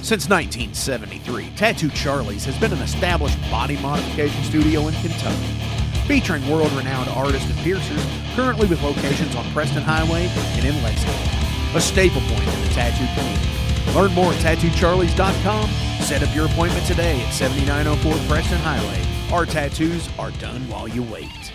Since 1973, Tattoo Charlie's has been an established body modification studio in Kentucky, featuring world renowned artists and piercers, currently with locations on Preston Highway and in Lexington, a staple point in the tattoo community. Learn more at tattoocharlies.com. Set up your appointment today at 7904 Preston Highway. Our tattoos are done while you wait.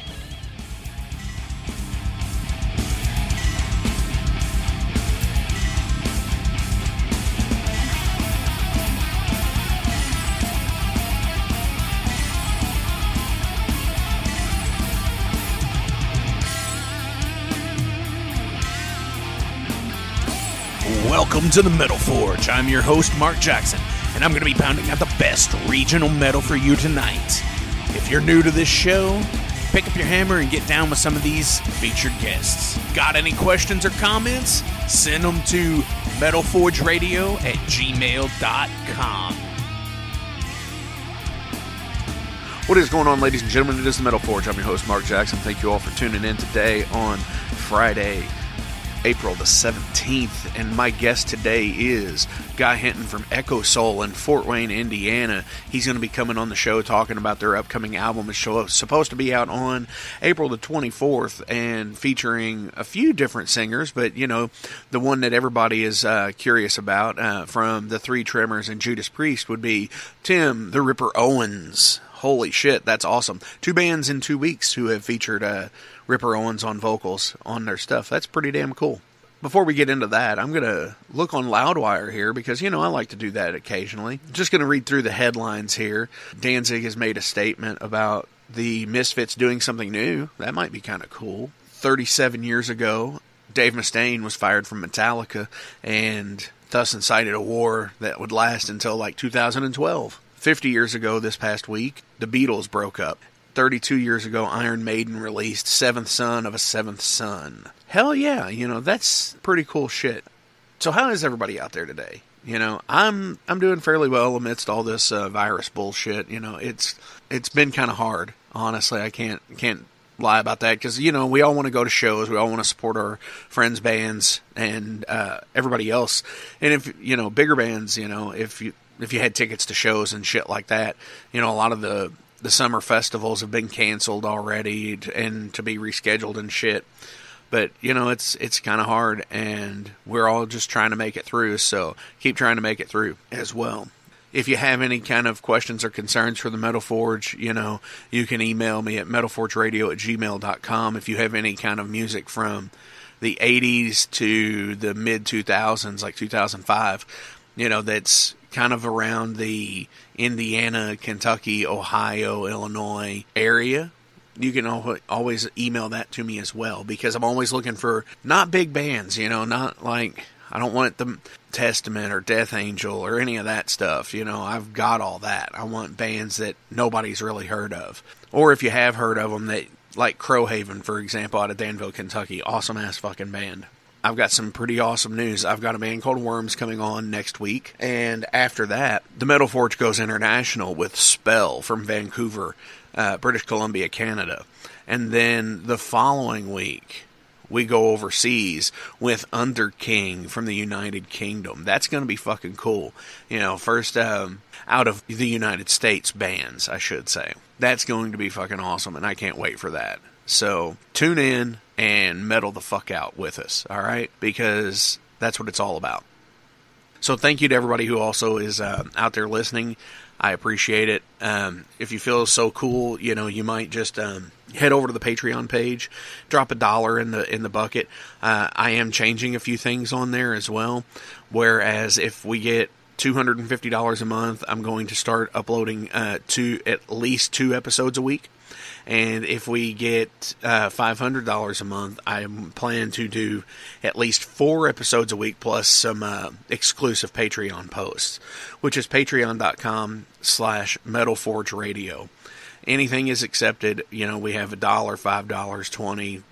Welcome to the Metal Forge. I'm your host, Mark Jackson, and I'm going to be pounding out the best regional metal for you tonight. If you're new to this show, pick up your hammer and get down with some of these featured guests. Got any questions or comments? Send them to metalforgeradio at gmail.com. What is going on, ladies and gentlemen? It is the Metal Forge. I'm your host, Mark Jackson. Thank you all for tuning in today on Friday, April the 17th. And my guest today is Guy Hinton from EchoSoul in Fort Wayne, Indiana. He's going to be coming on the show talking about their upcoming album. It's supposed to be out on April the 24th and featuring a few different singers, but you know, the one that everybody is uh, curious about uh, from the Three Tremors and Judas Priest would be Tim the Ripper Owens. Holy shit, that's awesome. Two bands in two weeks who have featured uh, Ripper Owens on vocals on their stuff. That's pretty damn cool. Before we get into that, I'm going to look on Loudwire here because, you know, I like to do that occasionally. Just going to read through the headlines here. Danzig has made a statement about the Misfits doing something new. That might be kind of cool. 37 years ago, Dave Mustaine was fired from Metallica and thus incited a war that would last until like 2012. 50 years ago this past week, the Beatles broke up. 32 years ago, Iron Maiden released Seventh Son of a Seventh Son. Hell yeah, you know, that's pretty cool shit. So how is everybody out there today? You know, I'm I'm doing fairly well amidst all this uh, virus bullshit. You know, it's it's been kind of hard. Honestly, I can't can't lie about that because you know we all want to go to shows, we all want to support our friends' bands and uh, everybody else. And if you know bigger bands, you know if you if you had tickets to shows and shit like that, you know, a lot of the the summer festivals have been canceled already and to be rescheduled and shit. But you know, it's it's kind of hard, and we're all just trying to make it through. So keep trying to make it through as well. If you have any kind of questions or concerns for the Metal Forge, you know, you can email me at metalforgeradio at gmail.com. If you have any kind of music from the 80s to the mid 2000s, like 2005, you know, that's kind of around the Indiana, Kentucky, Ohio, Illinois area, you can always email that to me as well because I'm always looking for not big bands, you know, not like I don't want the Testament or Death Angel or any of that stuff. You know, I've got all that. I want bands that nobody's really heard of, or if you have heard of them, that like Crowhaven, for example, out of Danville, Kentucky, awesome ass fucking band. I've got some pretty awesome news. I've got a band called Worms coming on next week. And after that, the Metal Forge goes international with Spell from Vancouver, uh, British Columbia, Canada. And then the following week, we go overseas with Underking from the United Kingdom. That's going to be fucking cool. You know, first um, out of the United States bands, I should say. That's going to be fucking awesome, and I can't wait for that. So tune in and metal the fuck out with us, all right? Because that's what it's all about. So thank you to everybody who also is uh, out there listening. I appreciate it. Um, if you feel so cool, you know, you might just um, head over to the Patreon page, drop a dollar in the in the bucket. Uh, I am changing a few things on there as well. Whereas if we get two hundred and fifty dollars a month, I'm going to start uploading uh, at least two episodes a week. And if we get uh, $500 a month, I plan to do at least four episodes a week plus some uh, exclusive Patreon posts, which is patreon.com slash metalforgeradio. Anything is accepted. You know, we have a dollar, five dollars, twenty,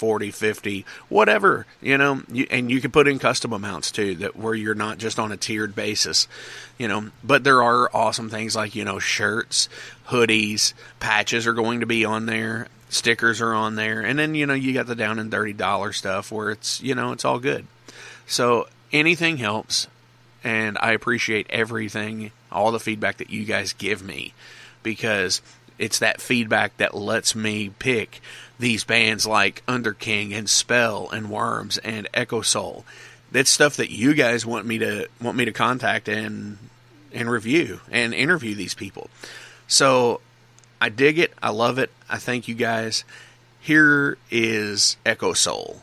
40, 50, whatever, you know, you, and you can put in custom amounts too, that where you're not just on a tiered basis, you know, but there are awesome things like, you know, shirts, hoodies, patches are going to be on there, stickers are on there, and then, you know, you got the down and dirty dollar stuff where it's, you know, it's all good. So anything helps. and I appreciate everything, all the feedback that you guys give me, because it's that feedback that lets me pick these bands like Underking and Spell and Worms and EchoSoul. That's stuff that you guys want me to want me to contact and and review and interview these people. So I dig it. I love it. I thank you guys. Here is EchoSoul.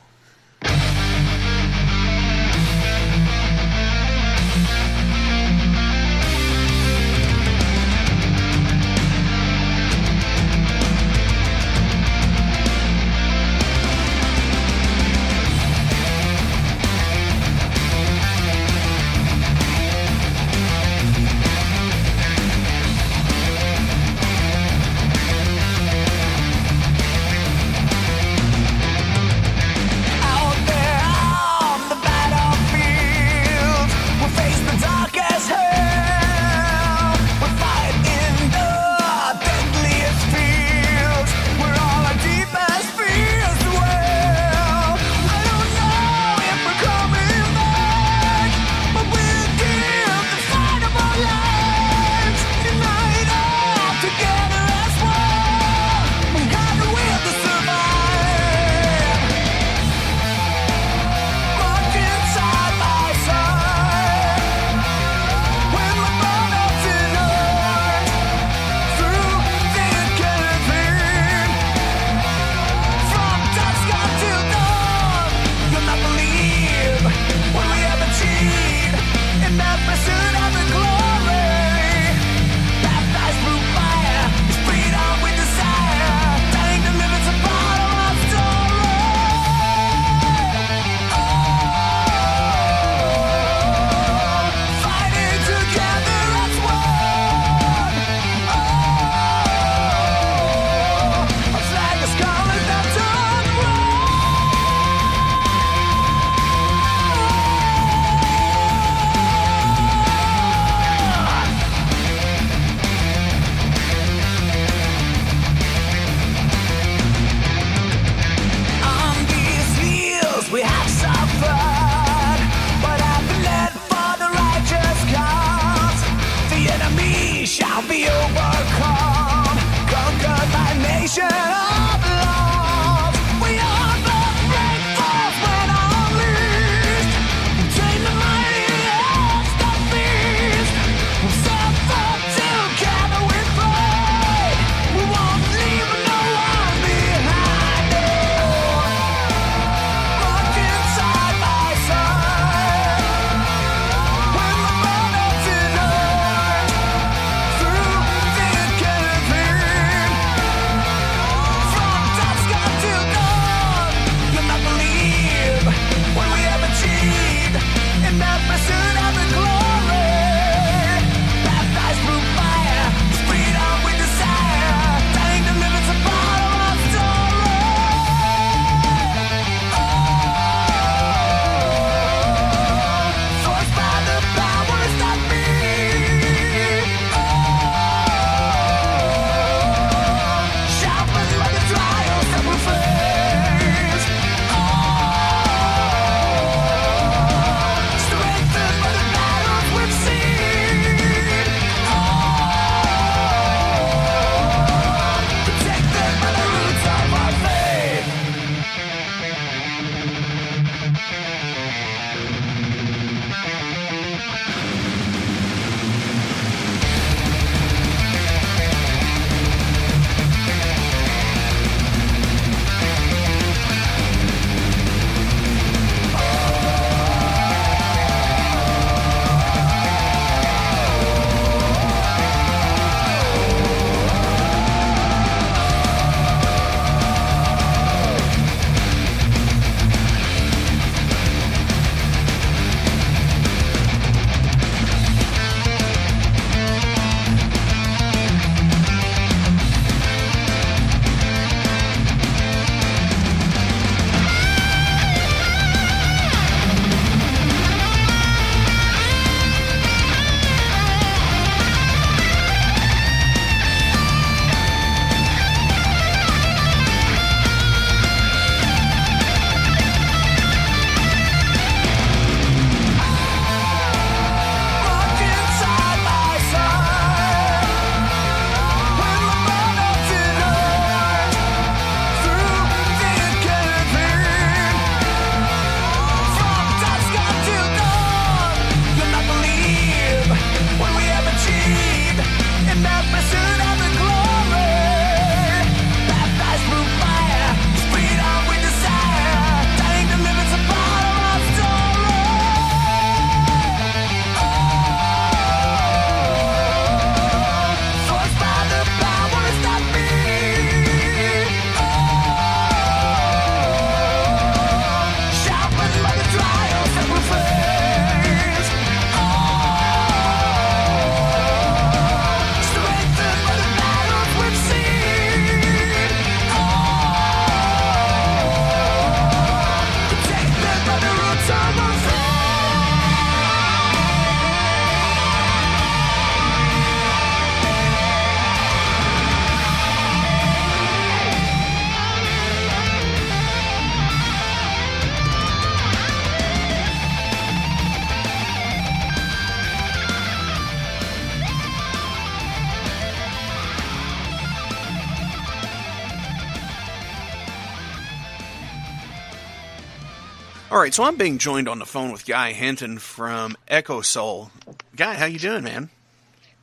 Right, so I'm being joined on the phone with Guy Hinton from EchoSoul. Guy, how you doing, man?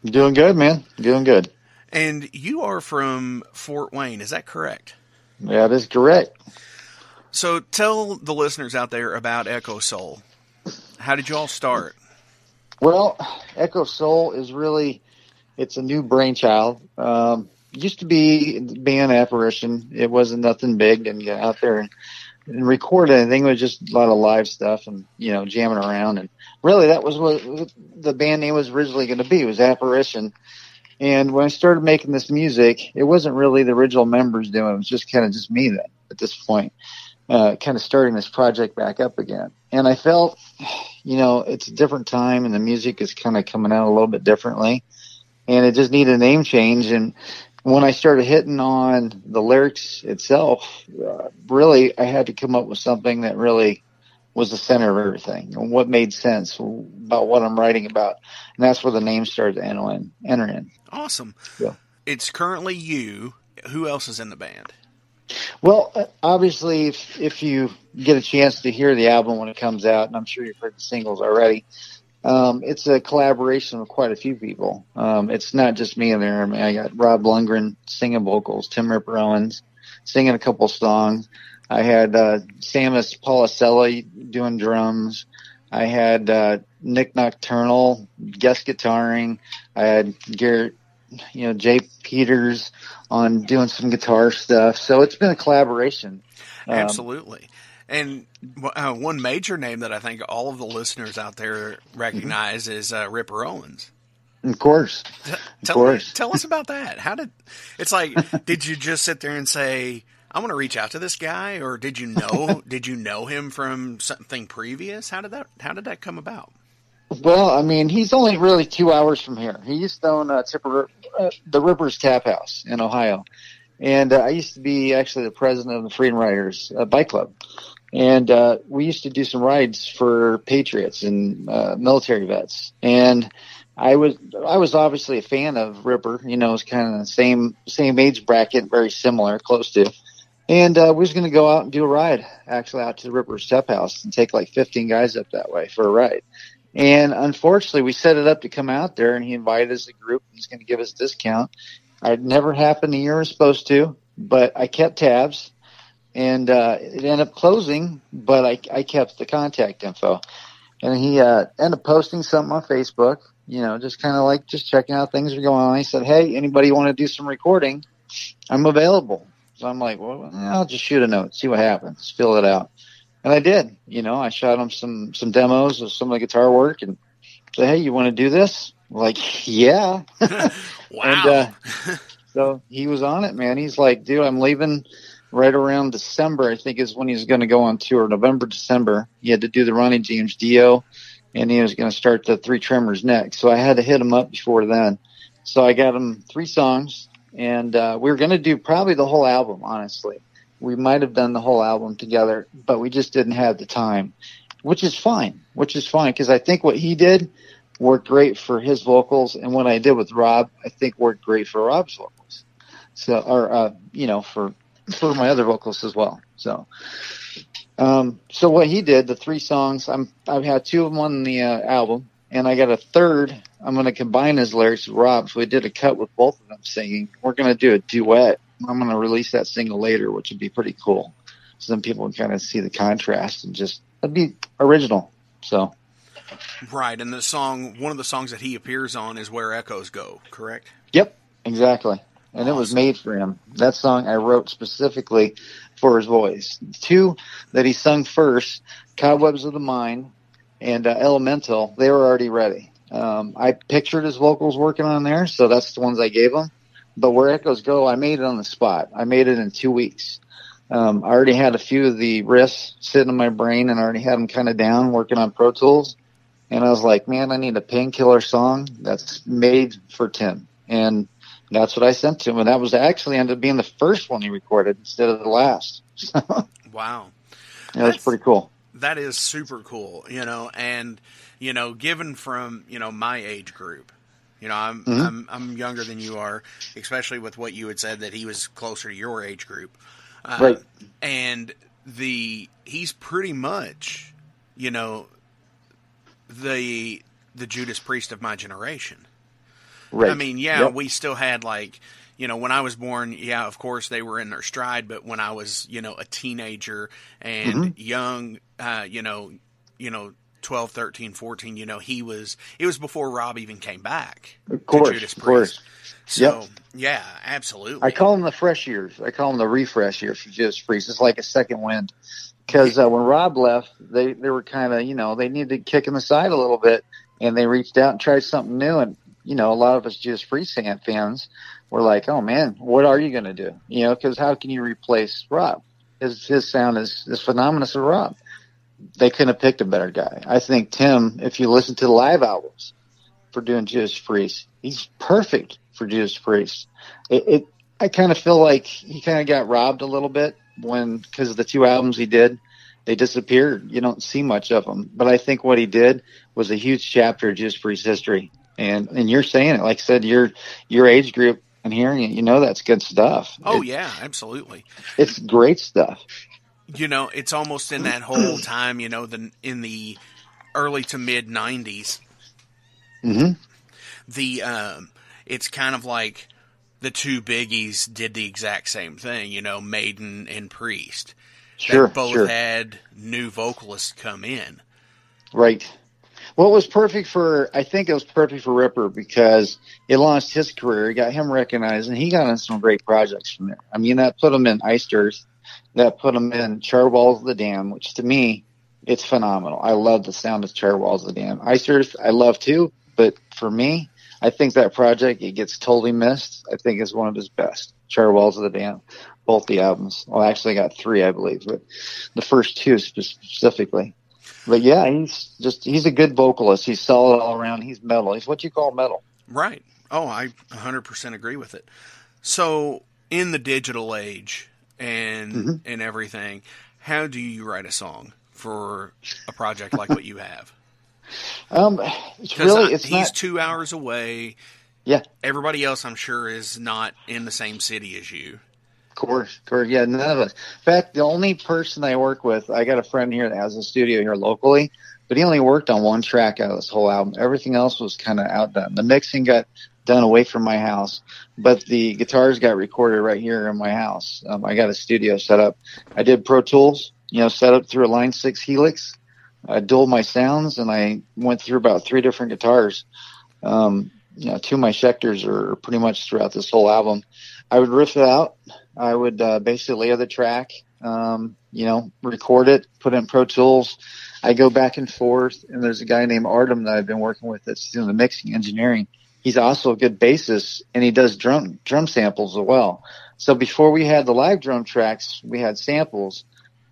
Doing good, man. Doing good. And you are from Fort Wayne, is that correct? Yeah, that is correct. So tell the listeners out there about EchoSoul. How did you all start? Well, EchoSoul is really it's a new brainchild. Um, used to be band apparition. It wasn't nothing big, and get out there and, and record anything. It was just a lot of live stuff and you know jamming around. And really, that was what the band name was originally going to be. It was apparition. And when I started making this music, it wasn't really the original members doing it. It was just kind of just me then at this point, uh, kind of starting this project back up again. And I felt, you know, it's a different time and the music is kind of coming out a little bit differently. And it just needed a name change. And when I started hitting on the lyrics itself, uh, really, I had to come up with something that really was the center of everything and what made sense about what I'm writing about. And that's where the name started to enter in. Enter in. Awesome. Yeah. It's currently you. Who else is in the band? Well, uh, obviously, if, if you get a chance to hear the album when it comes out, and I'm sure you've heard the singles already, um, it's a collaboration of quite a few people. Um, it's not just me in there. I mean, I got Rob Lundgren singing vocals, Tim Ripper Owens singing a couple songs. I had uh, Samus Paulicella doing drums. I had uh, Nick Nocturnal guest guitaring. I had Garrett, you know, Jay Peters on doing some guitar stuff. So it's been a collaboration. Um, Absolutely. And uh, one major name that I think all of the listeners out there recognize is uh, Ripper Owens. Of course. T- of tell, course. tell us about that. How did it's like? did you just sit there and say, "I want to reach out to this guy," or did you know? did you know him from something previous? How did that? How did that come about? Well, I mean, he's only really two hours from here. He used to own uh, Tipper, uh, the Rippers Tap House in Ohio, and uh, I used to be actually the president of the Freedom Riders uh, Bike Club, and uh, we used to do some rides for patriots and uh, military vets. And I was I was obviously a fan of Ripper. You know, it's kind of the same same age bracket, very similar, close to. And uh, we was going to go out and do a ride, actually out to the Ripper's Tap House and take like 15 guys up that way for a ride. And unfortunately, we set it up to come out there, and he invited us a group. and He's going to give us a discount. It never happened the year was supposed to, but I kept tabs, and uh, it ended up closing. But I, I kept the contact info, and he uh, ended up posting something on Facebook. You know, just kind of like just checking out things are going on. He said, "Hey, anybody want to do some recording? I'm available." So I'm like, "Well, I'll just shoot a note, see what happens, fill it out." And I did. You know, I shot him some some demos of some of the guitar work and said, "Hey, you want to do this?" Like, yeah. wow. and uh, so he was on it, man. He's like, "Dude, I'm leaving." Right around December, I think is when he's going to go on tour. November, December. He had to do the Ronnie James Dio, and he was going to start the Three Tremors next. So I had to hit him up before then. So I got him three songs, and uh, we were going to do probably the whole album. Honestly, we might have done the whole album together, but we just didn't have the time, which is fine. Which is fine because I think what he did worked great for his vocals, and what I did with Rob, I think worked great for Rob's vocals. So, or uh, you know, for for my other vocals as well. So, um, so what he did, the three songs, I'm I've had two of them on the uh, album, and I got a third. I'm going to combine his lyrics with Rob's. We did a cut with both of them singing. We're going to do a duet. I'm going to release that single later, which would be pretty cool. So then people can kind of see the contrast and just that'd be original. So. Right, and the song, one of the songs that he appears on is "Where Echoes Go." Correct. Yep, exactly. And awesome. it was made for him. That song I wrote specifically for his voice. Two that he sung first, "Cobwebs of the Mind" and uh, "Elemental," they were already ready. Um, I pictured his vocals working on there, so that's the ones I gave him. But "Where Echoes Go," I made it on the spot. I made it in two weeks. Um, I already had a few of the riffs sitting in my brain, and I already had them kind of down, working on Pro Tools. And I was like, man, I need a painkiller song that's made for Tim. And that's what I sent to him. And that was actually ended up being the first one he recorded instead of the last. wow. Yeah, that's, that's pretty cool. That is super cool, you know, and, you know, given from, you know, my age group, you know, I'm, mm-hmm. I'm, I'm younger than you are, especially with what you had said that he was closer to your age group. Uh, right. And the he's pretty much, you know, the the Judas Priest of my generation. Right. I mean, yeah, Yep. we still had like, you know, when I was born, yeah, of course they were in their stride, but when I was, you know, a teenager and Mm-hmm. young, uh, you know, you know, 12, 13, 14, you know, he was it was before Rob even came back. Of course, Judas of course. So, Yep. yeah, absolutely. I call them the fresh years. I call them the refresh years for Judas Priest. It's like a second wind. Because uh, when Rob left, they, they were kind of, you know, they needed to kick in the side a little bit, and they reached out and tried something new. And, you know, a lot of us Priest fan- fans were like, oh, man, what are you going to do? You know, because how can you replace Rob? His, his sound is, is phenomenous of Rob. They couldn't have picked a better guy. I think Tim, if you listen to the live albums for doing Judas Priest, he's perfect for Judas Priest. It, it I kind of feel like he kind of got robbed a little bit when because the two albums he did, they disappeared. You don't see much of them. But I think what he did was a huge chapter just for his history. And and you're saying it, like I said, your your age group and hearing it, you know that's good stuff. oh It- yeah, absolutely. it's great stuff. you know, it's almost in that whole time, you know, the in the early to mid '90s, hmm the um, it's kind of like the two biggies did the exact same thing, you know, Maiden and Priest. Sure, that both sure. had new vocalists come in. Right. Well, it was perfect for, I think it was perfect for Ripper because it launched his career, it got him recognized, and he got on some great projects from there. I mean, that put him in Iced Earth, that put him in Charred Walls of the Damned, which to me, it's phenomenal. I love the sound of Charred Walls of the Damned. Iced Earth, I love too, but for me, I think that project, it gets totally missed. I think is one of his best. Charred Walls of the Damned, both the albums. Well, actually, I got three, I believe, but the first two specifically. But yeah, he's just he's a good vocalist. He's solid all around. He's metal. He's what you call metal. Right. Oh, I 100% agree with it. So, in the digital age and Mhm. and everything, how do you write a song for a project like what you have? Um, it's really it's he's not. two hours away. Yeah. Everybody else, I'm sure, is not in the same city as you. Of course, of course. Yeah, none of us. In fact, the only person I work with, I got a friend here that has a studio here locally, but he only worked on one track out of this whole album. Everything else was kind of outdone. The mixing got done away from my house, but the guitars got recorded right here in my house. Um, I got a studio set up. I did Pro Tools, you know, set up through a Line 6 Helix. I dulled my sounds and I went through about three different guitars. Um, you know, two of my Schecters are pretty much throughout this whole album. I would riff it out. I would uh, basically layer the track, um, you know, record it, put in Pro Tools. I go back and forth, and there's a guy named Artem that I've been working with that's doing the mixing engineering. He's also a good bassist, and he does drum drum samples as well. So before we had the live drum tracks, we had samples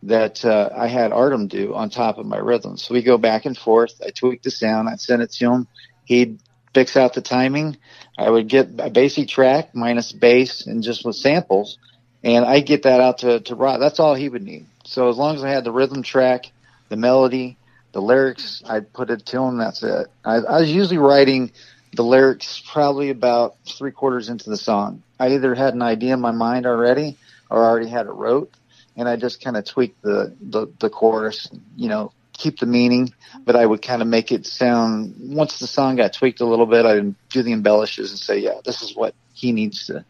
that uh, I had Artem do on top of my rhythms. So we go back and forth. I tweak the sound. I send it to him. He'd fix out the timing. I would get a basic track minus bass and just with samples, and I get that out to to Rod. That's all he would need. So as long as I had the rhythm track, the melody, the lyrics, I'd put it to him. That's it. I, I was usually writing the lyrics probably about three quarters into the song. I either had an idea in my mind already, or I already had it wrote, and I just kind of tweak the, the the chorus. You know, keep the meaning, but I would kind of make it sound. Once the song got tweaked a little bit, I'd do the embellishes and say, "Yeah, this is what he needs to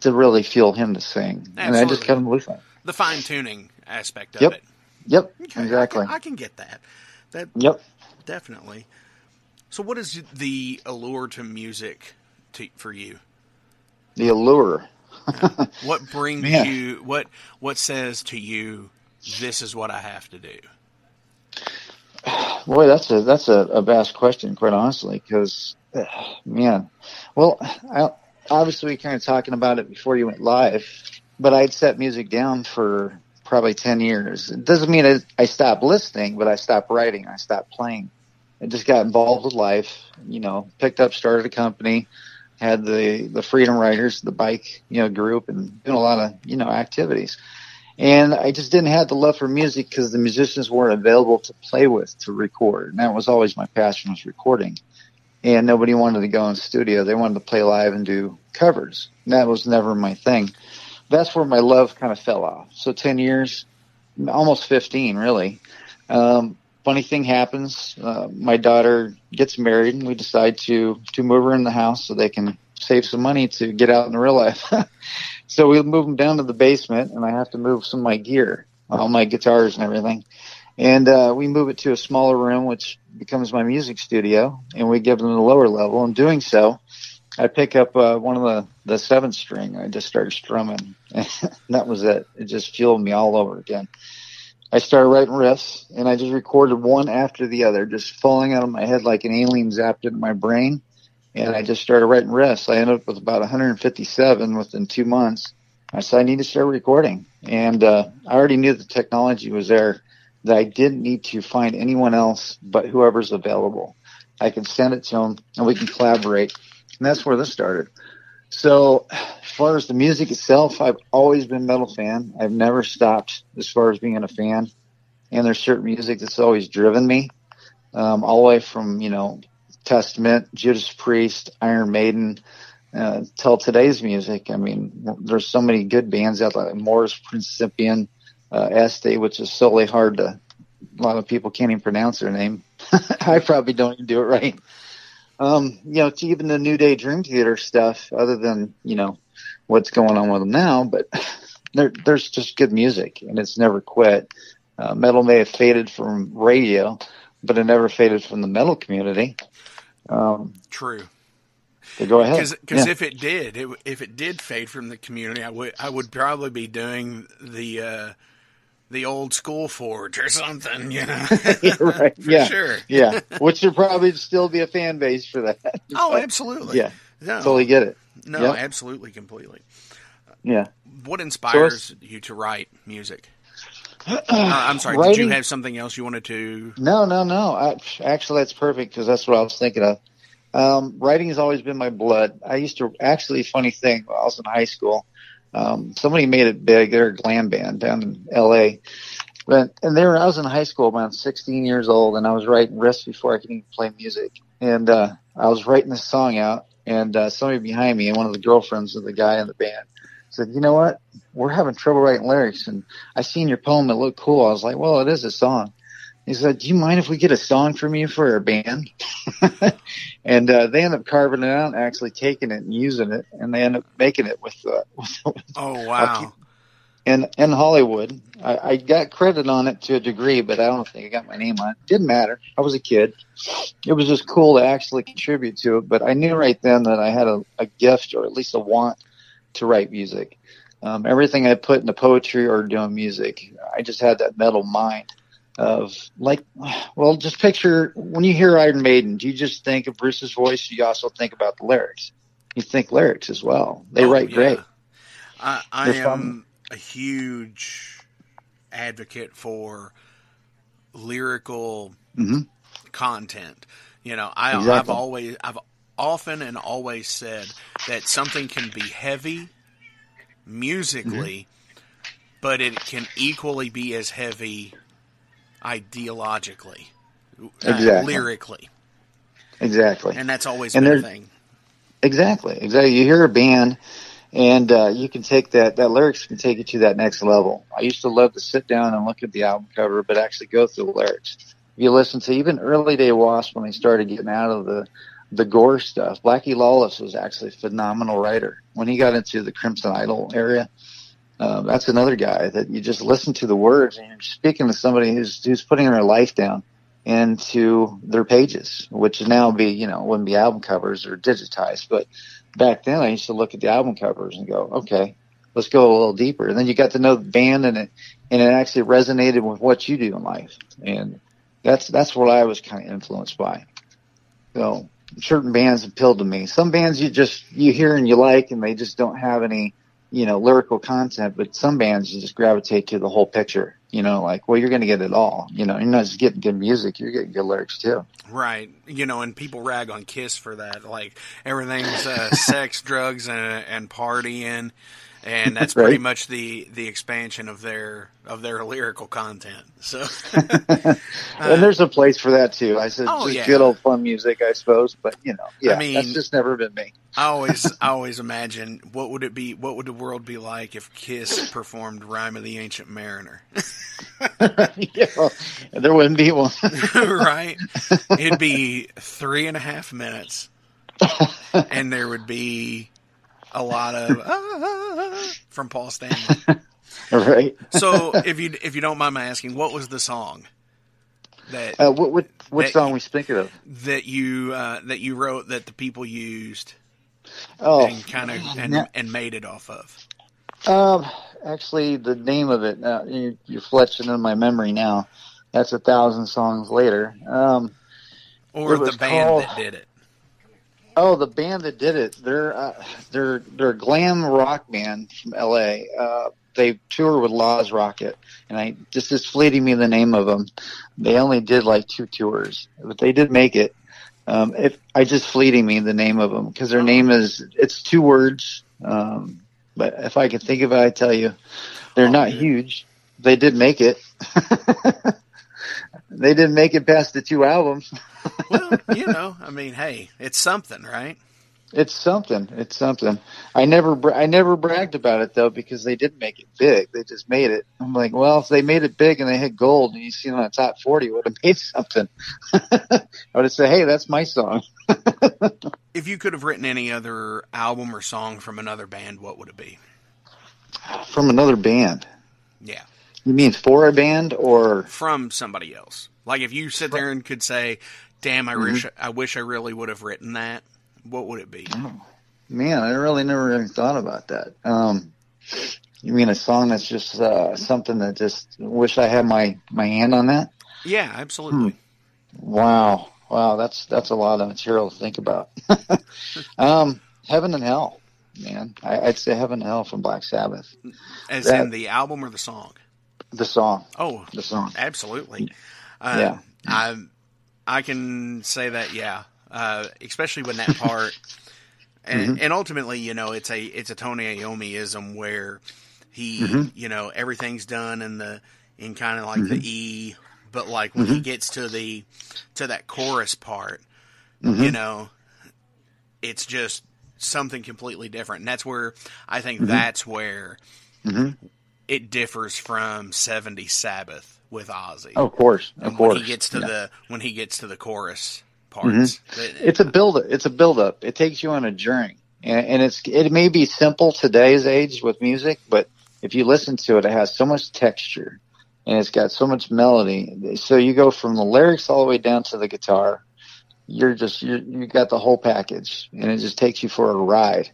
to really feel him to sing." And I just kind of loose on. The fine tuning aspect of Yep. it. Yep, Okay, exactly. I can, I can get that. That Yep. definitely. So, what is the allure to music to, for you? The allure. What brings Man. you? What what says to you? This is what I have to do. Boy, that's a that's a, a vast question, quite honestly, because man, well, I, obviously we kind of talking about it before you went live, but I'd set music down for probably ten years. It doesn't mean I, I stopped listening, but I stopped writing, I stopped playing. I just got involved with life, you know, picked up, started a company, had the the Freedom Riders, the bike, you know, group, and doing a lot of you know activities. And I just didn't have the love for music because the musicians weren't available to play with to record. And that was always my passion was recording. And nobody wanted to go in the studio. They wanted to play live and do covers. And that was never my thing. That's where my love kind of fell off. So 10 years, almost 15, really. Um, funny thing happens. Uh, my daughter gets married, and we decide to to move her in the house so they can save some money to get out in real life. so we move them down to the basement, and I have to move some of my gear, all my guitars and everything. And uh, we move it to a smaller room, which becomes my music studio, and we give them the lower level. In doing so, I pick up uh, one of the the seventh string. I just started strumming, that was it. It just fueled me all over again. I started writing riffs, and I just recorded one after the other, just falling out of my head like an alien zapped into my brain. And I just started writing riffs. I ended up with about 157 within two months. I said I need to start recording, and uh, I already knew the technology was there. That I didn't need to find anyone else but whoever's available. I can send it to them, and we can collaborate. And that's where this started. So, far as the music itself, I've always been metal fan. I've never stopped as far as being a fan. And there's certain music that's always driven me, um, all the way from you know Testament, Judas Priest, Iron Maiden, uh, till today's music. I mean, there's so many good bands out there, like Mors Principium, uh, Este, which is solely hard to. A lot of people can't even pronounce their name. I probably don't even do it right um, you know, to even the New Day Dream Theater stuff, other than, you know, what's going on with them now, but there's just good music and it's never quit. Uh, metal may have faded from radio, but it never faded from the metal community. Um, True. go ahead. Because yeah. if it did, it, if it did fade from the community, I would I would probably be doing the uh, the old school forge or something, you know. right. yeah. sure. yeah. Which would probably still be a fan base for that. oh, absolutely. Yeah. No. Totally get it. No, absolutely, completely. Yeah. What inspires so you to write music? Uh, I'm sorry. Writing, did you have something else you wanted to? No, no, no. I, actually, that's perfect because that's what I was thinking of. Um, writing has always been my blood. I used to actually, funny thing, I was in high school, um, somebody made it big. They're a glam band down in L.A. But and there, I was in high school, about 16 years old, and I was writing riffs before I could even play music. And uh, I was writing this song out, and uh, somebody behind me, and one of the girlfriends of the guy in the band, said, "You know what? We're having trouble writing lyrics, and I seen your poem. It looked cool. I was like, well, it is a song." He said, "Do you mind if we get a song from you for our band?" and uh, they end up carving it out, and actually taking it and using it, and they end up making it with. Uh, with oh wow! In in Hollywood, I, I got credit on it to a degree, but I don't think I got my name on it. Didn't matter. I was a kid. It was just cool to actually contribute to it. But I knew right then that I had a, a gift, or at least a want, to write music. Um, everything I put into poetry or doing music, I just had that metal mind of like, well, just picture when you hear Iron Maiden, do you just think of Bruce's voice? You also think about the lyrics. You think lyrics as well. They oh, write yeah. great. I, I am fun. A huge advocate for lyrical mm-hmm. content. You know, I, exactly. I've always, I've often and always said that something can be heavy musically, mm-hmm. but it can equally be as heavy ideologically, uh, exactly. lyrically. Exactly. And that's always and been a thing. Exactly. Exactly. You hear a band and uh, you can take that, that lyrics can take you to that next level. I used to love to sit down and look at the album cover, but actually go through the lyrics. If you listen to even early day Wasp when they started getting out of the, the gore stuff, Blackie Lawless was actually a phenomenal writer. When he got into the Crimson Idol area, um, that's another guy that you just listen to the words and you're speaking to somebody who's who's putting their life down into their pages, which now be you know wouldn't be album covers or digitized, but back then I used to look at the album covers and go, okay, let's go a little deeper, and then you got to know the band and it and it actually resonated with what you do in life, and that's that's what I was kind of influenced by. So certain bands appealed to me. Some bands you just you hear and you like, and they just don't have any you know, lyrical content, but some bands you just gravitate to the whole picture. You know, like, well, you're going to get it all. You know, you're not just getting good music, you're getting good lyrics too. Right. You know, and people rag on Kiss for that. Like, everything's uh, sex, drugs, and, and partying. And that's Right. pretty much the the expansion of their of their lyrical content. So, and there's a place for that too. I said Uh, Oh, just yeah. good old fun music, I suppose. But you know, yeah, mean- that's just never been me. I always I always imagine what would it be what would the world be like if Kiss performed "Rime of the Ancient Mariner." yeah, well, there wouldn't be one. right? It'd be three and a half minutes, and there would be a lot of "Ah," from Paul Stanley. right? So, if you if you don't mind my asking, what was the song that Uh, what what, what That- song we speaking of? that you uh, that you wrote that the people used Oh, and kind of and, and made it off of? Um, actually, the name of it, uh, you, you're fletching in my memory now. That's a thousand songs later. Um, Or the band called- that did it? Oh, the band that did it, they're uh, they're they're a glam rock band from L.A. Uh, they tour with Laws Rocket, and I just is fleeting me the name of them. They only did like two tours, but they did make it. Um, if I just fleeting me the name of them because their name is it's two words. Um, but if I could think of it, I tell you, they're Oh, not dude. huge. They did make it. they didn't make it past the two albums. Well, you know, I mean, hey, it's something, right? It's something. It's something. I never, bra- I never bragged about it though because they didn't make it big. They just made it. I'm like, well, if they made it big and they hit gold and you see it on the top forty, would have made something. I would have said, hey, that's my song If you could have written any other album or song from another band, what would it be? from another band. Yeah, You mean for a band or? from somebody else. Like if you sit there and could say, "Damn, I Mm-hmm. wish I wish I really would have written that." What would it be? Man, I really never even thought about that. Um, you mean a song that's just uh, something that just wish I had my my hand on that? Yeah, absolutely. Wow, wow, that's that's a lot of material to think about. um, Heaven and Hell, man, I, I'd say Heaven and Hell from Black Sabbath. As that- in the album or the song? The song, Oh, the song. absolutely. Uh, Yeah. I I can say that. Yeah, uh, especially when that part. And, Mm-hmm. and ultimately, you know, it's a it's a Tony Iommiism where he, Mm-hmm. you know, everything's done in the in kind of like Mm-hmm. the E, but like when he gets to the to that chorus part, Mm-hmm. you know, it's just something completely different, and that's where I think Mm-hmm. that's where. It differs from '70 Sabbath with Ozzy. Oh, of course, of And course. when he gets to Yeah. the when he gets to the chorus mm-hmm. parts, that- it's a build. It's a build up. It takes you on a journey, and, and it's it may be simple today's age with music, but if you listen to it, it has so much texture, and it's got so much melody. So you go from the lyrics all the way down to the guitar. You're just you you got the whole package, and it just takes you for a ride.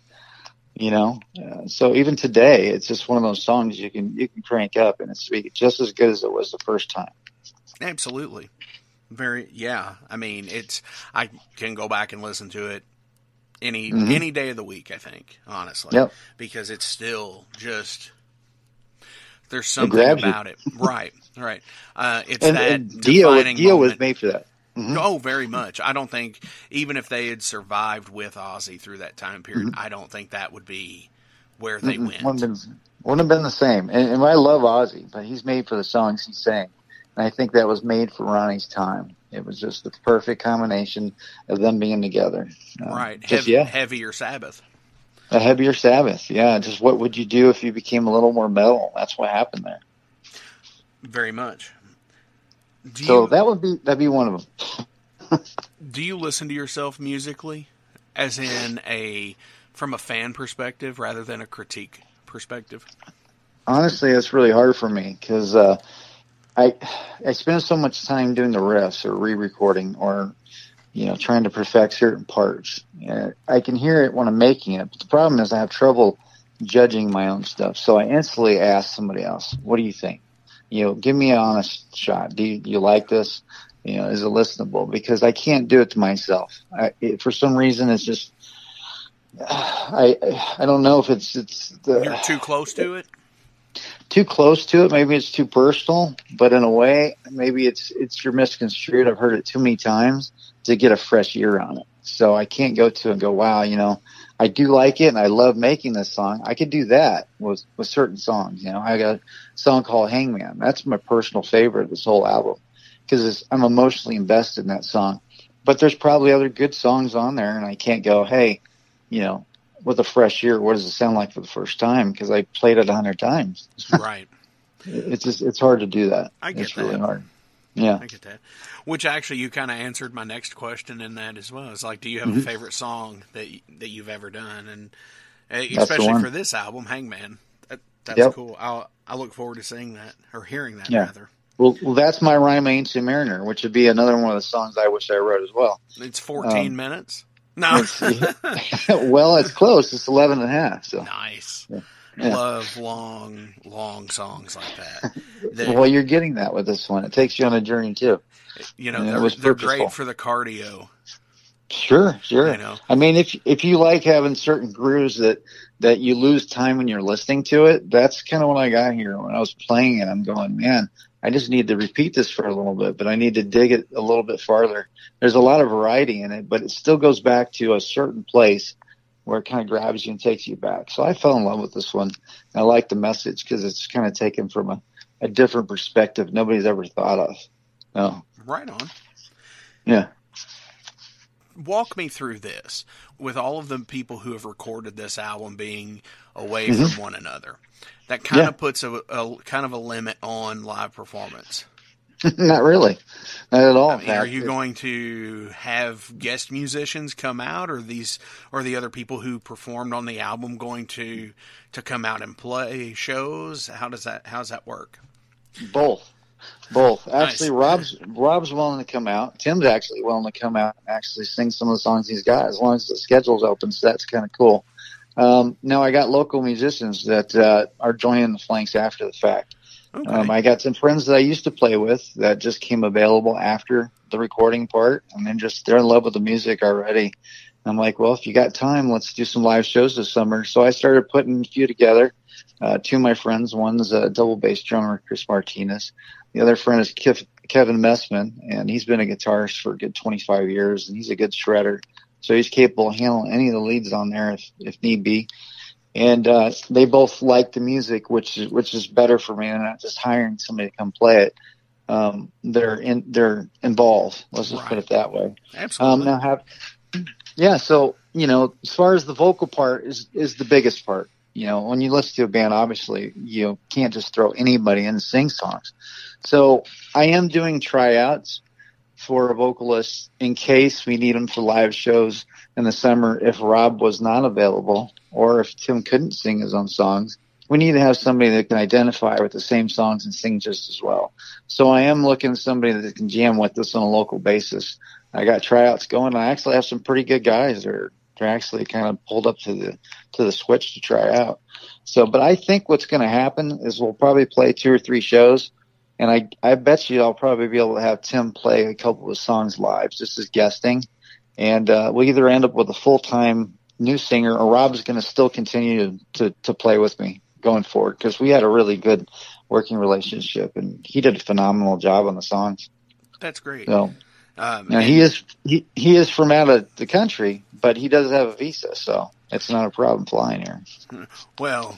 You know, uh, so even today, it's just one of those songs you can you can crank up, and it's just as good as it was the first time. absolutely, very yeah. I mean, it's I can go back and listen to it any Mhm. any day of the week. I think honestly, Yep. because it's still just there's something you. about it. Right, right. Uh, it's And, that and Dio Dio was made for that. Mhm. Oh, very much. I don't think even if they had survived with Ozzy through that time period, Mm-hmm. I don't think that would be where they Mm-mm, went. Wouldn't have been, wouldn't have been the same. And, and I love Ozzy, but he's made for the songs he sang. And I think that was made for Ronnie's time. It was just the perfect combination of them being together. Uh, right. Just, Heavy, yeah. Heavier Sabbath. A heavier Sabbath. Yeah. Just what would you do if you became a little more metal? That's what happened there. Very much. Do so you that would be, that'd be one of them. do you listen to yourself musically as in a from a fan perspective rather than a critique perspective? honestly, it's really hard for me because uh, I I spend so much time doing the riffs or re-recording or you know trying to perfect certain parts. I can hear it when I'm making it, but the problem is I have trouble judging my own stuff. So I instantly ask somebody else, "What do you think? You know, give me an honest shot. Do you, you like this? You know, is it listenable? Because I can't do it to myself. I, it, for some reason, it's just." I I don't know if it's it's the You're too close to it? too close to it. Maybe it's too personal, but in a way, maybe it's it's you're misconstrued. I've heard it too many times to get a fresh ear on it. So I can't go to and go, wow, you know, I do like it and I love making this song. I could do that with with certain songs. You know, I got a song called Hangman. That's my personal favorite of this whole album because I'm emotionally invested in that song. But there's probably other good songs on there, and I can't go, hey, you know, with a fresh ear, what does it sound like for the first time? Because I played it a hundred times. right. It's just it's hard to do that. I get it's that. really hard. Yeah. I get that. Which actually, you kind of answered my next question in that as well. It's like, do you have Mhm. a favorite song that that you've ever done? And uh, especially for this album, Hangman. That, that's Yep. cool. I'll, I look forward to seeing that or hearing that Yeah. rather. Well, well, that's my Rime ancient mariner, which would be another one of the songs I wish I wrote as well. It's 14 Um, minutes. No. well, it's close. It's 11 and a half. So, nice. Yeah. Love long, long songs like that. They- well, you're getting that with this one. It takes you on a journey too. you know, it they're, was they're great for the cardio. Sure, sure. You know, I mean, if if you like having certain grooves that that you lose time when you're listening to it, that's kind of what I got here. When I was playing it, I'm going, man, I just need to repeat this for a little bit, but I need to dig it a little bit farther. There's a lot of variety in it, but it still goes back to a certain place where it kind of grabs you and takes you back. So I fell in love with this one. I like the message because it's kind of taken from a, a different perspective nobody's ever thought of. No, right on. yeah. walk me through this with all of the people who have recorded this album being away Mhm. from one another. That kind Yeah. of puts a, a kind of a limit on live performance. Not really. Not at all. I mean, are you going to have guest musicians come out, or these, or the other people who performed on the album going to to come out and play shows? How does that How does that work? Both. Both. Actually, Nice. Rob's Rob's willing to come out. Tim's actually willing to come out and actually sing some of the songs he's got as long as the schedule's open. So that's kind of cool. Um, now I got local musicians that uh, are joining the flanks after the fact. Okay, Um, I got some friends that I used to play with that just came available after the recording part, and then just they're in love with the music already. And I'm like, well, if you got time, let's do some live shows this summer. So I started putting a few together. Uh, two of my friends, one's a double bass drummer, Chris Martinez. The other friend is Kif- Kevin Messman, and he's been a guitarist for a good 25 years, and he's a good shredder. So he's capable of handling any of the leads on there if, if need be and uh, they both like the music, which is which is better for me than not just hiring somebody to come play it. Um, they're in they're involved. Let's just put it that way. absolutely. Um, now have yeah. So you know, as far as the vocal part is is the biggest part. You know, when you listen to a band, obviously you can't just throw anybody in and sing songs. So I am doing tryouts for a vocalist in case we need them for live shows in the summer if Rob was not available or if Tim couldn't sing his own songs. We need to have somebody that can identify with the same songs and sing just as well. So I am looking at somebody that can jam with us on a local basis. I got tryouts going. I actually have some pretty good guys that are they're actually kind of pulled up to the to the switch to try out. So, but I think what's going to happen is we'll probably play two or three shows, and I I bet you I'll probably be able to have Tim play a couple of songs live just as guesting, and uh, we'll either end up with a full time new singer or Rob's going to still continue to to play with me going forward because we had a really good working relationship and he did a phenomenal job on the songs. That's great. So Um, now he is he he is from out of the country, but he does have a visa, so it's not a problem flying here. well,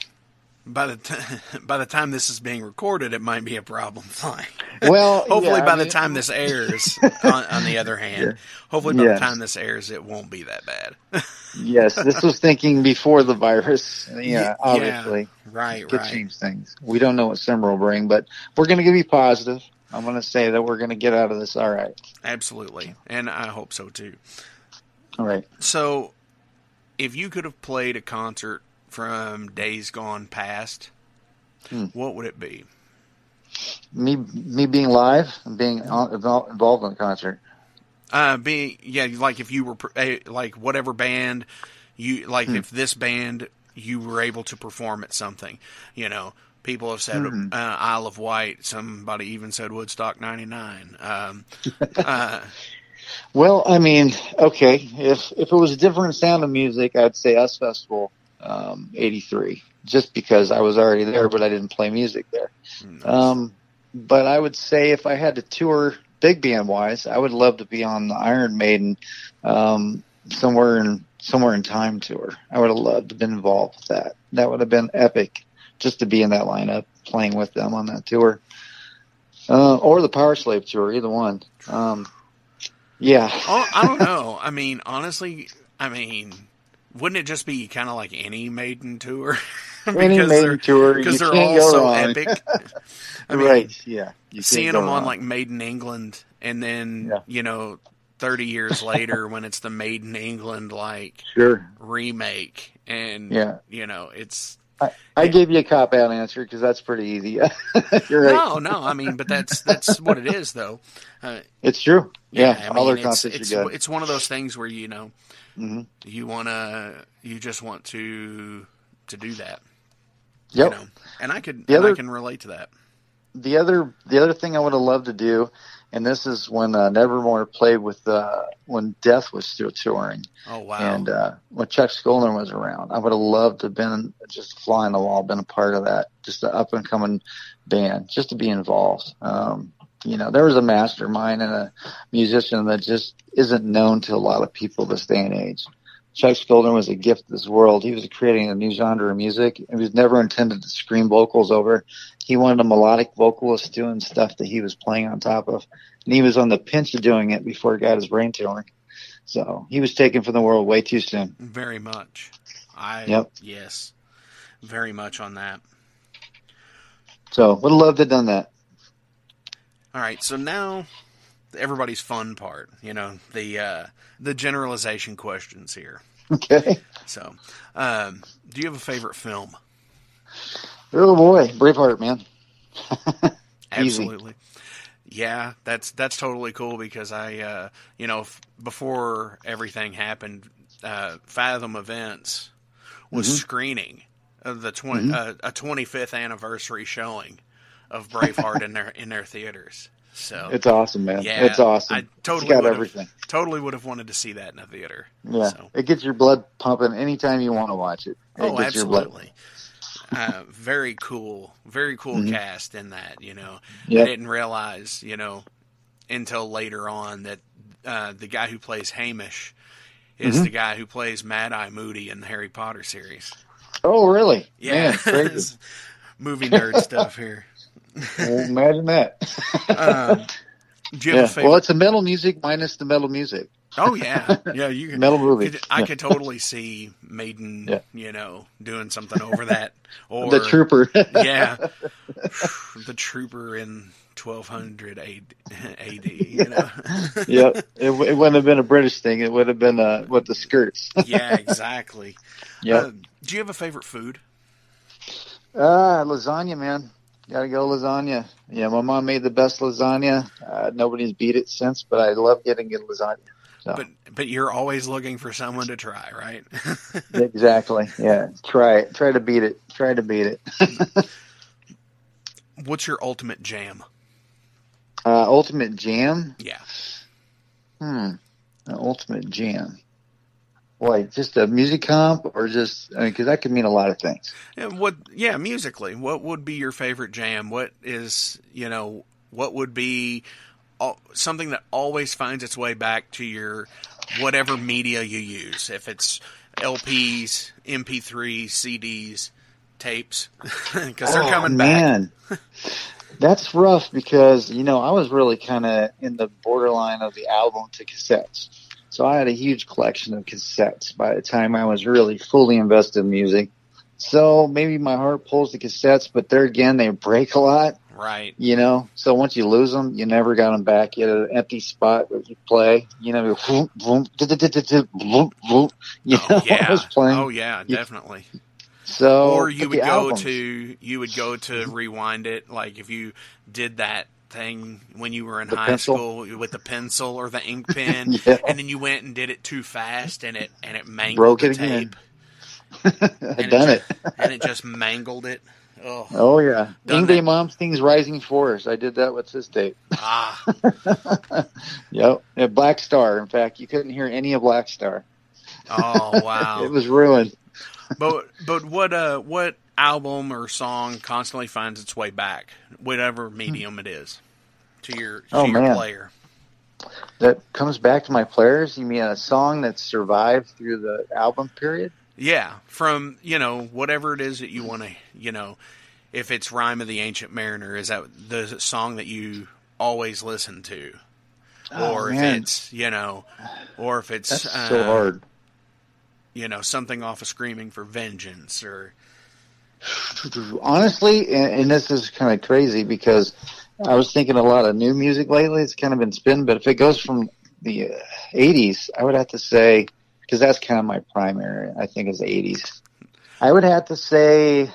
by the t- by the time this is being recorded, it might be a problem flying. Well, Hopefully, yeah, by I the time this airs, on, on the other hand, hopefully by Yes. the time this airs, it won't be that bad. yes, this was thinking before the virus. Yeah, Yeah, obviously right, could right. change things. We don't know what summer will bring, but we're going to be positive. I'm going to say that we're going to get out of this all right. Absolutely, and I hope so too. All right. So, if you could have played a concert from days gone past, Hmm. what would it be? Me me being live and being involved in the concert. Uh, being yeah, like if you were eh, like whatever band you like, Hmm. if this band you were able to perform at something, you know. People have said Hmm. uh, Isle of Wight. Somebody even said Woodstock '99. Um, uh, Well, I mean, okay, if if it was a different sound of music, I'd say Us Festival um, '83, just because I was already there, but I didn't play music there. Um, but I would say if I had to tour big band wise, I would love to be on the Iron Maiden um, somewhere in somewhere in time tour. I would have loved to have been involved with that. That would have been epic, just to be in that lineup, playing with them on that tour, uh, or the Power Slave tour, either one. Um, yeah. Oh, I don't know. I mean, honestly, I mean, wouldn't it just be kind of like any Maiden tour? any Maiden tour because they're all so epic. I mean, right? Yeah. seeing them wrong. on like Maiden England, and then yeah. you know, thirty years later when it's the Maiden England like sure remake, and yeah, you know, it's. I, I it, gave you a cop out answer because that's pretty easy. You're right. No, no, I mean, but that's that's what it is, though. Uh, it's true. Yeah, yeah I mean, all their it's, it's, it's one of those things where you know, mm-hmm. you wanna, you just want to to do that. Yep. You know? And I could, other, I can relate to that. The other, the other thing I would have loved to do, and this is when uh, Nevermore played with uh, when Death was still touring. Oh wow! And uh, when Chuck Schuldiner was around, I would have loved to have been just flying the wall, been a part of that, just an up and coming band, just to be involved. Um, you know, there was a mastermind and a musician that just isn't known to a lot of people this day and age. Chuck Schuldiner was a gift to this world. He was creating a new genre of music. It was never intended to scream vocals over. He wanted a melodic vocalist doing stuff that he was playing on top of. And he was on the pinch of doing it before he got his brain tumor. So he was taken from the world way too soon. Very much. I yep. yes. Very much on that. So would have loved to have done that. All right, so now everybody's fun part, you know, the uh the generalization questions here. Okay. So, um, do you have a favorite film? Oh boy, Braveheart, man. Absolutely. Yeah, that's that's totally cool because I, uh, you know, f- before everything happened, uh, Fathom Events was mm-hmm. screening the 20, mm-hmm. uh, a 25th anniversary showing of Braveheart in their in their theaters. So it's awesome, man. Yeah, it's awesome. I totally got everything. Totally would have wanted to see that in a theater. Yeah, so. it gets your blood pumping anytime you want to watch it. it oh, absolutely. uh, very cool, very cool mm-hmm. cast in that. You know, yep. I didn't realize, you know, until later on that uh, the guy who plays Hamish is mm-hmm. the guy who plays Mad Eye Moody in the Harry Potter series. Oh, really? Yeah, Man, movie nerd stuff here well, imagine that. um, yeah. Well, it's a metal music minus the metal music. Oh yeah, yeah. You can, metal movie. Could, I could totally see Maiden, yeah. you know, doing something over that. Or the Trooper. yeah, the Trooper in 1200 AD. You know. yep. It, it, wouldn't have been a British thing. It would have been uh, with the skirts. yeah, exactly. Yeah. Uh, do you have a favorite food? Uh, lasagna, man. Gotta go lasagna. Yeah, my mom made the best lasagna. Uh, nobody's beat it since, but I love getting good lasagna. So. But but you're always looking for someone to try, right? exactly. Yeah. Try it. Try to beat it. Try to beat it. What's your ultimate jam? Uh, ultimate jam? Yeah. Hmm. An ultimate jam. Boy, just a music comp, or just because I mean, because that could mean a lot of things. Yeah, what? Yeah, musically, what would be your favorite jam? What is you know? What would be something that always finds its way back to your whatever media you use? If it's LPs, MP3s, CDs, tapes, because they're oh, coming man. back. That's rough because you know I was really kind of in the borderline of the album to cassettes. So I had a huge collection of cassettes by the time I was really fully invested in music. So maybe my heart pulls the cassettes, but there again, they break a lot. Right. You know, so once you lose them, you never got them back. You had an empty spot where you play. You know. You know, yeah. I was playing. Oh yeah, definitely. So, or you would go albums. to you would go to rewind it. Like if you did that thing when you were in the high pencil? school with the pencil or the ink pen, yeah. and then you went and did it too fast, and it and it mangled Broke the it tape. I've done it, just, and it just mangled it. Oh, oh yeah, Yngwie Malmsteen's Rising Force. I did that with this tape. Ah, yep. Yeah, Black Star. In fact, you couldn't hear any of Black Star. Oh wow, it was ruined. but but what uh what album or song constantly finds its way back, whatever medium it is, to your to oh, your man. player? that comes back to my players. You mean a song that survived through the album period? Yeah, from you know whatever it is that you want to, you know, if it's "Rime of the Ancient Mariner," is that the song that you always listen to, Oh, or if it's you know, or if it's That's uh, so hard. you know something off of "Screaming for Vengeance" or Honestly, and, and this is kind of crazy because I was thinking a lot of new music lately. It's kind of been spin, but if it goes from the uh, 80s, I would have to say, because that's kind of my primary, I think, is the 80s. I would have to say,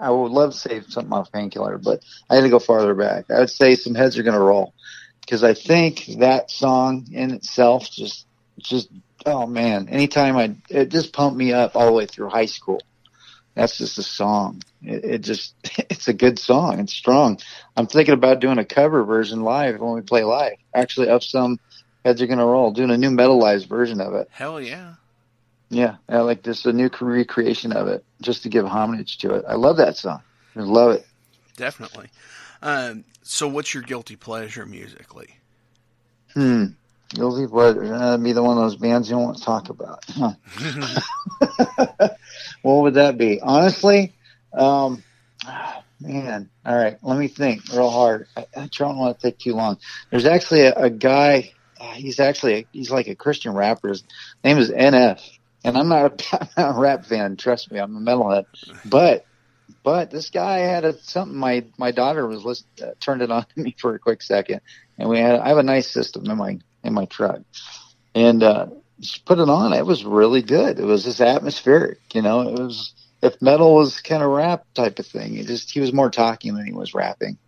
I would love to say something off Painkiller, but I had to go farther back. I would say Some Heads Are Gonna Roll, because I think that song in itself just, just, oh man, anytime I, it just pumped me up all the way through high school. That's just a song. It, it just, it's a good song. It's strong. I'm thinking about doing a cover version live when we play live. Actually, of some heads are gonna roll, doing a new metalized version of it. hell yeah. Yeah, I like this a new recreation of it, just to give homage to it. I love that song. I love it. Definitely. Um, so, what's your guilty pleasure musically? Hmm. Guilty pleasure. That'd be the one of those bands you don't want to talk about. Huh. what would that be? Honestly, um, man. All right, let me think real hard. I, I don't want to take too long. There's actually a, a guy. uh, He's actually a, he's like a Christian rapper. His name is NF, and I'm not a, I'm not a rap fan. Trust me, I'm a metalhead. But but this guy had a, something. My my daughter was list, uh, turned it on to me for a quick second, and we had I have a nice system in my in my truck, and uh, just put it on. It was really good. It was just atmospheric, you know. It was if metal was kind of rap type of thing. It just he was more talking than he was rapping.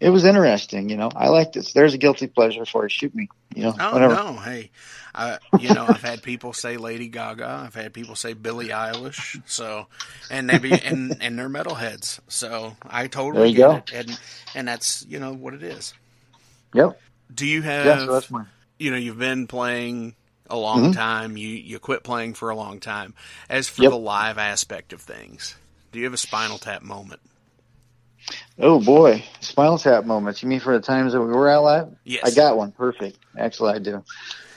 It was interesting, you know. I liked it. There's a guilty pleasure for it. Shoot me, you know. Oh whatever. no, hey, I, you know I've had people say Lady Gaga, I've had people say Billie Eilish, so and they be and and they're metalheads, so I totally get it, and and that's you know what it is. Yep. Do you have Yeah. So that's my. You know you've been playing a long Mhm. time, you you quit playing for a long time. As for Yep. the live aspect of things, do you have a Spinal Tap moment? Oh boy, Spinal Tap moments. You mean for the times that we were out live? Yes, I got one. Perfect. Actually, I do.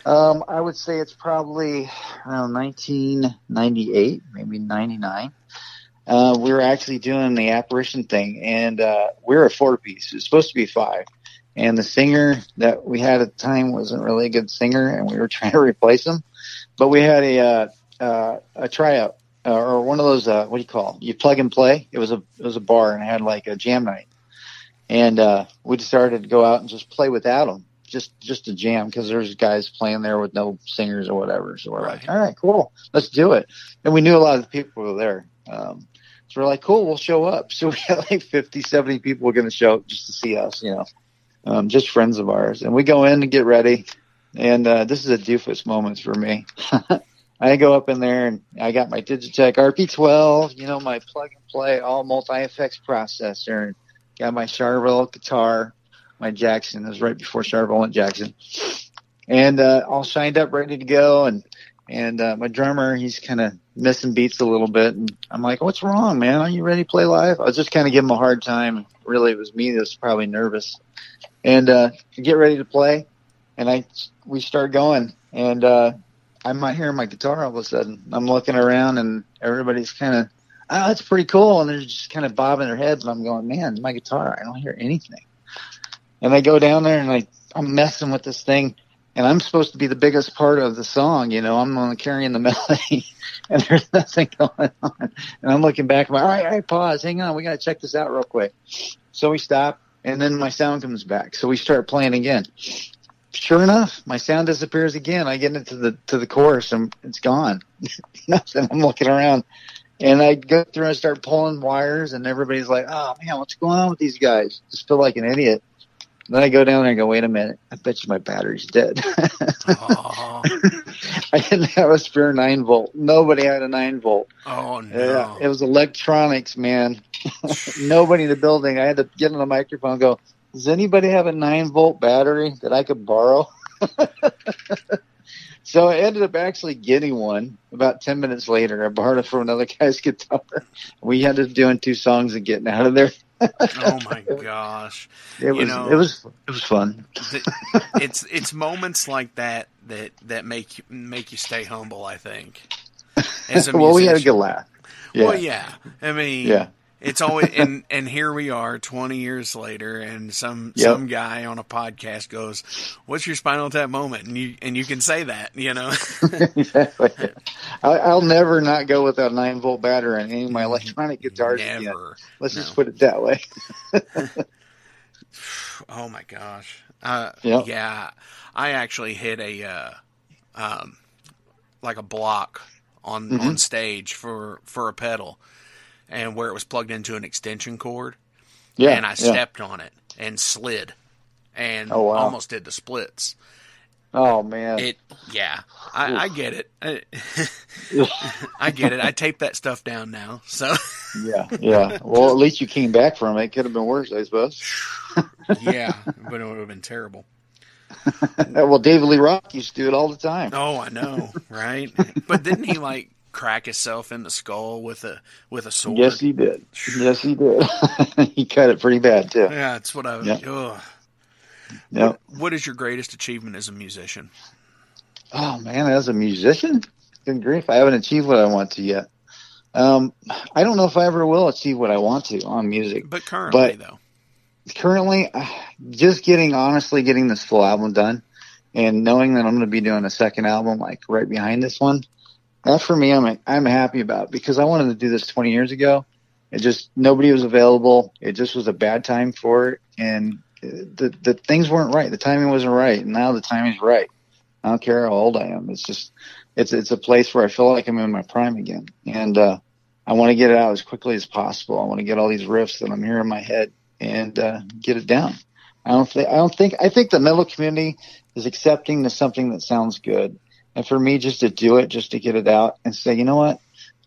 Um, I would say it's probably around 1998, maybe 99. Uh, we were actually doing the apparition thing, and uh, we're a four piece. It's supposed to be five. And the singer that we had at the time wasn't really a good singer, and we were trying to replace him. But we had a uh, uh, a tryout uh, or one of those uh, what do you call? it? You plug and play. It was a it was a bar and it had like a jam night, and uh, we decided to go out and just play without them, just just a jam because there's guys playing there with no singers or whatever. So we're like, all right, cool, let's do it. And we knew a lot of the people were there. Um, so we're like, cool, we'll show up. So we had like 50, 70 people were going to show up just to see us, you know, um, just friends of ours. And we go in and get ready. And uh, this is a doofus moment for me. I go up in there and I got my Digitech RP12, you know, my plug and play all multi effects processor, and got my Charvel guitar, my Jackson. It was right before Charvel went Jackson, and uh, all signed up, ready to go. And and uh, my drummer, he's kind of missing beats a little bit, and I'm like, "What's wrong, man? Are you ready to play live?" I was just kind of giving him a hard time. Really, it was me that was probably nervous, and uh, get ready to play, and I we start going, and uh, I'm not hearing my guitar all of a sudden. I'm looking around and everybody's kind of, oh, that's pretty cool. And they're just kind of bobbing their heads. And I'm going, man, my guitar, I don't hear anything. And I go down there and I, I'm messing with this thing. And I'm supposed to be the biggest part of the song, you know, I'm on carrying the melody and there's nothing going on. And I'm looking back, I'm like, all right, all right, pause, hang on, we got to check this out real quick. So we stop and then my sound comes back. So we start playing again sure enough, my sound disappears again. I get into the to the chorus and it's gone. Nothing. I'm looking around, and I go through and start pulling wires, and everybody's like, "Oh man, what's going on with these guys?" Just feel like an idiot. Then I go down there and go, "Wait a minute, I bet you my battery's dead." Oh, I didn't have a spare nine volt. Nobody had a nine volt. oh Yeah, no. it was electronics, man. Nobody in the building. I had to get on the microphone and go, does anybody have a nine volt battery that I could borrow? so I ended up actually getting one about 10 minutes later. I borrowed it from another guy's guitar. We ended up doing two songs and getting out of there. Oh my gosh! It You was know- it was it was fun. It's it's moments like that that that make you make you stay humble. I think. As a well, we had a good laugh. Yeah, Well, yeah. I mean, yeah, It's always and and here we are, twenty years later, and some Yep. some guy on a podcast goes, "What's your Spinal Tap moment?" And you and you can say that, you know. exactly. I, I'll never not go with a nine volt battery on any of my electronic guitars again. Never. Let's No. just put it that way. Oh my gosh. Uh, Yep. Yeah, I actually hit a uh, um, like a block on Mhm. on stage for for a pedal, and where it was plugged into an extension cord, Yeah, and I yeah. stepped on it and slid, and Oh, wow. almost did the splits. Oh man, It, yeah, I, I get it. I, I get it. I tape that stuff down now, so yeah, yeah. Well, at least you came back from it. Could have been worse, I suppose. yeah, but it would have been terrible. well, David Lee Roth used to do it all the time. Oh, I know, right? But didn't he like crack himself in the skull with a with a sword? Yes, he did. Yes, he did. he cut it pretty bad too. Yeah, that's what I. Yeah. Ugh. Yeah. What, what is your greatest achievement as a musician? Oh man, as a musician, good grief, I haven't achieved what I want to yet. Um, I don't know if I ever will achieve what I want to on music. But currently, But- though, Currently, just getting honestly getting this full album done, and knowing that I'm going to be doing a second album like right behind this one, that for me, I'm I'm happy about because I wanted to do this 20 years ago. It just nobody was available. It just was a bad time for it, and the the things weren't right. The timing wasn't right, and now the timing's right. I don't care how old I am. It's just it's it's a place where I feel like I'm in my prime again, and uh, I want to get it out as quickly as possible. I want to get all these riffs that I'm hearing in my head and uh, get it down. I don't think I don't think I think the metal community is accepting to something that sounds good, and for me just to do it, just to get it out and say, you know what,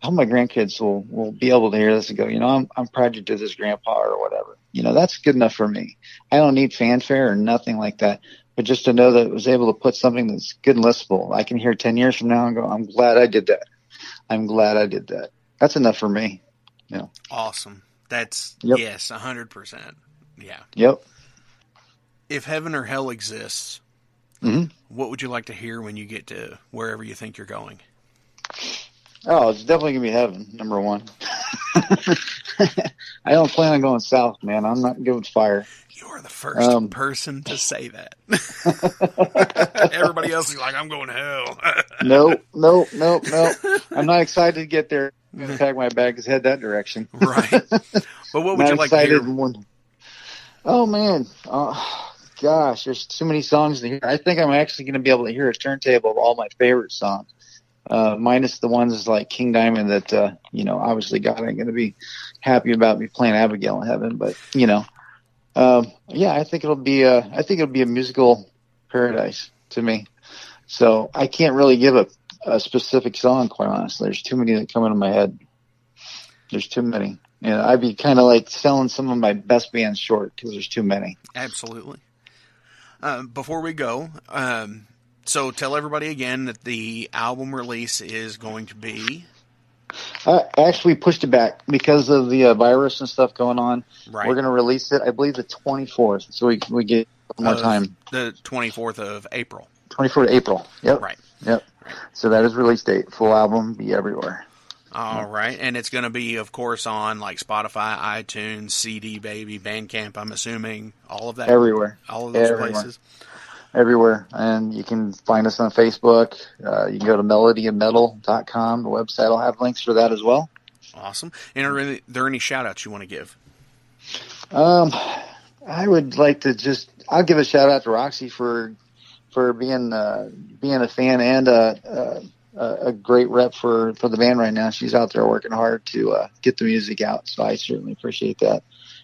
I hope my grandkids will will be able to hear this and go, you know, I'm I'm proud you did this, Grandpa, or whatever. You know, that's good enough for me. I don't need fanfare or nothing like that. But just to know that it was able to put something that's good and listenable, I can hear ten years from now and go, I'm glad I did that. I'm glad I did that. That's enough for me. Yeah. Awesome. That's Yep. yes, a hundred percent. Yeah. Yep. If heaven or hell exists, Mhm. what would you like to hear when you get to wherever you think you're going? Oh, it's definitely gonna be heaven. Number one. I don't plan on going south, man. I'm not giving fire. You are the first Um, person to say that. Everybody else is like, I'm going to hell. Nope, nope, nope, nope. I'm not excited to get there. I'm gonna pack my bags, head that direction. right. But what would not you like to hear? When... Oh man, oh, gosh, there's too many songs to hear. I think I'm actually going to be able to hear a turntable of all my favorite songs, uh, minus the ones like King Diamond that uh, you know obviously God ain't going to be happy about me playing Abigail in heaven, but you know, um, yeah, I think it'll be a, I think it'll be a musical paradise to me. So I can't really give a, a specific song, quite honestly. There's too many that come into my head. There's too many. And I'd be kind of like selling some of my best bands short because there's too many. Absolutely. Um, before we go, um, so tell everybody again that the album release is going to be I actually pushed it back because of the uh, virus and stuff going on. right We're going to release it, I believe, the 24th. So we we get more time. the 24th of April. 24th of April. Yep. Right. Yep. So that is release date. Full album, be everywhere. All right, and it's going to be, of course, on like Spotify, iTunes, CD Baby, Bandcamp. I'm assuming all of that, Everywhere. all of those everywhere. places. everywhere. And you can find us on Facebook. Uh, you can go to melodyandmetal.com. The website will have links for that as well. Awesome. And are there- there any shout outs you want to give? Um, I would like to just, I'll give a shout out to Roxy for, for being, uh, being a fan and, uh, a great rep for, for the band right now. She's out there working hard to, uh, get the music out. So I certainly appreciate that.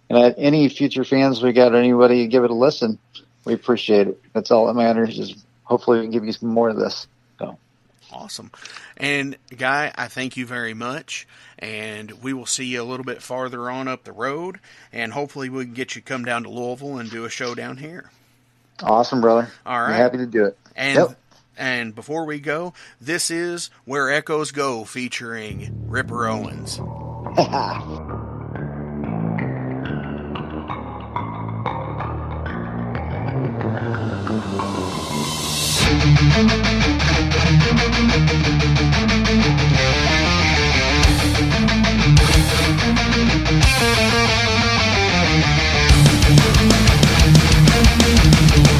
And uh, any future fans we got, anybody give it a listen. We appreciate it. That's all that matters is hopefully we can give you some more of this. Awesome. And Guy, I thank you very much. And we will see you a little bit farther on up the road. And hopefully we can get you to come down to Louisville and do a show down here. Awesome, brother. All right. I'm happy to do it. And Yep. And before we go, this is Where Echoes Go featuring Ripper Owens.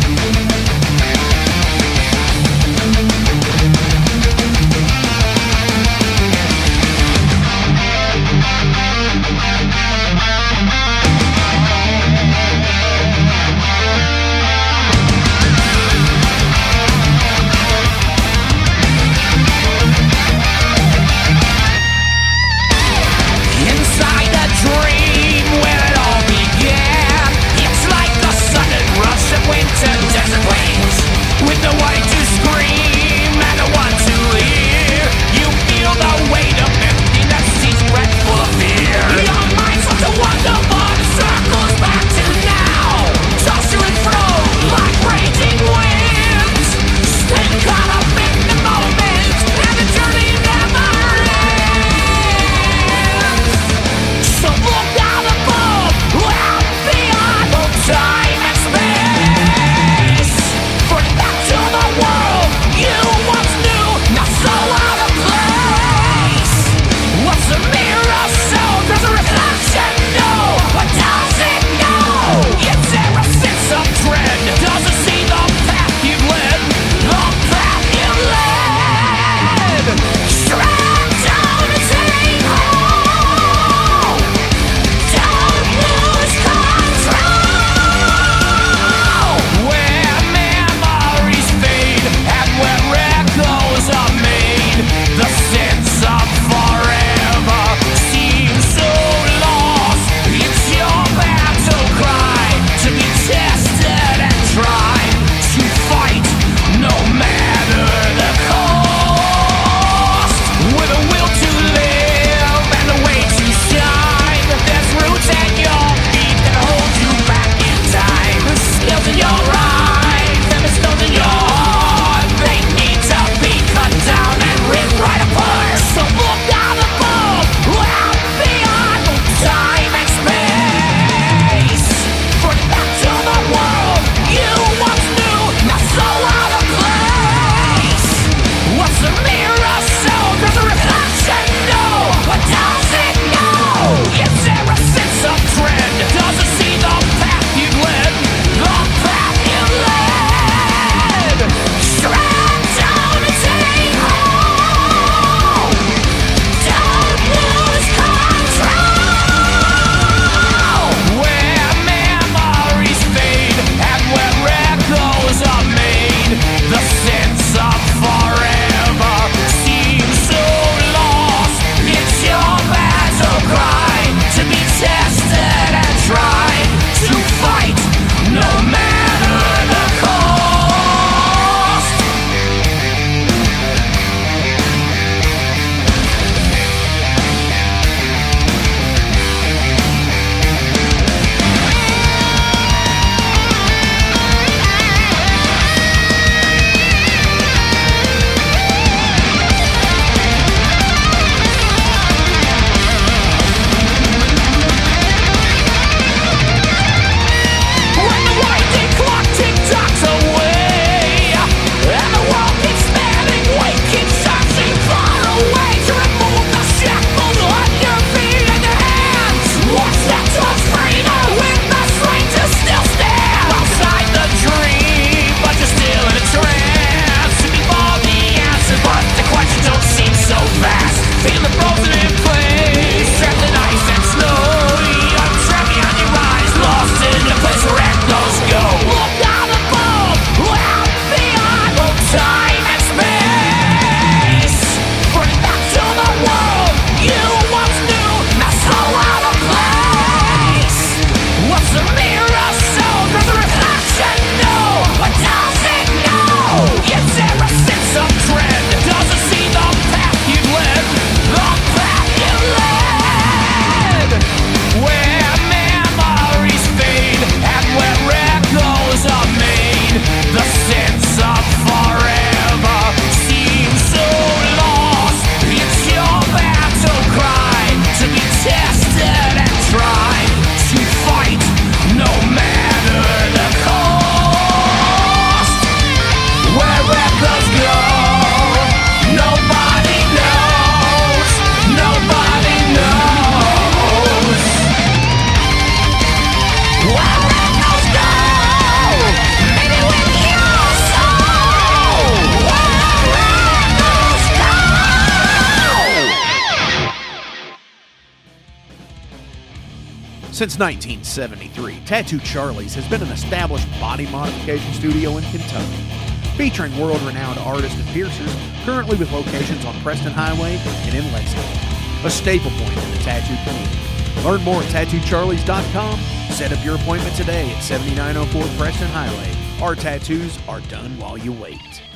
1973, Tattoo Charlie's has been an established body modification studio in Kentucky, featuring world renowned artists and piercers, currently with locations on Preston Highway and in Lexington, a staple point in the tattoo community. Learn more at tattoocharlies.com. Set up your appointment today at 7904 Preston Highway. Our tattoos are done while you wait.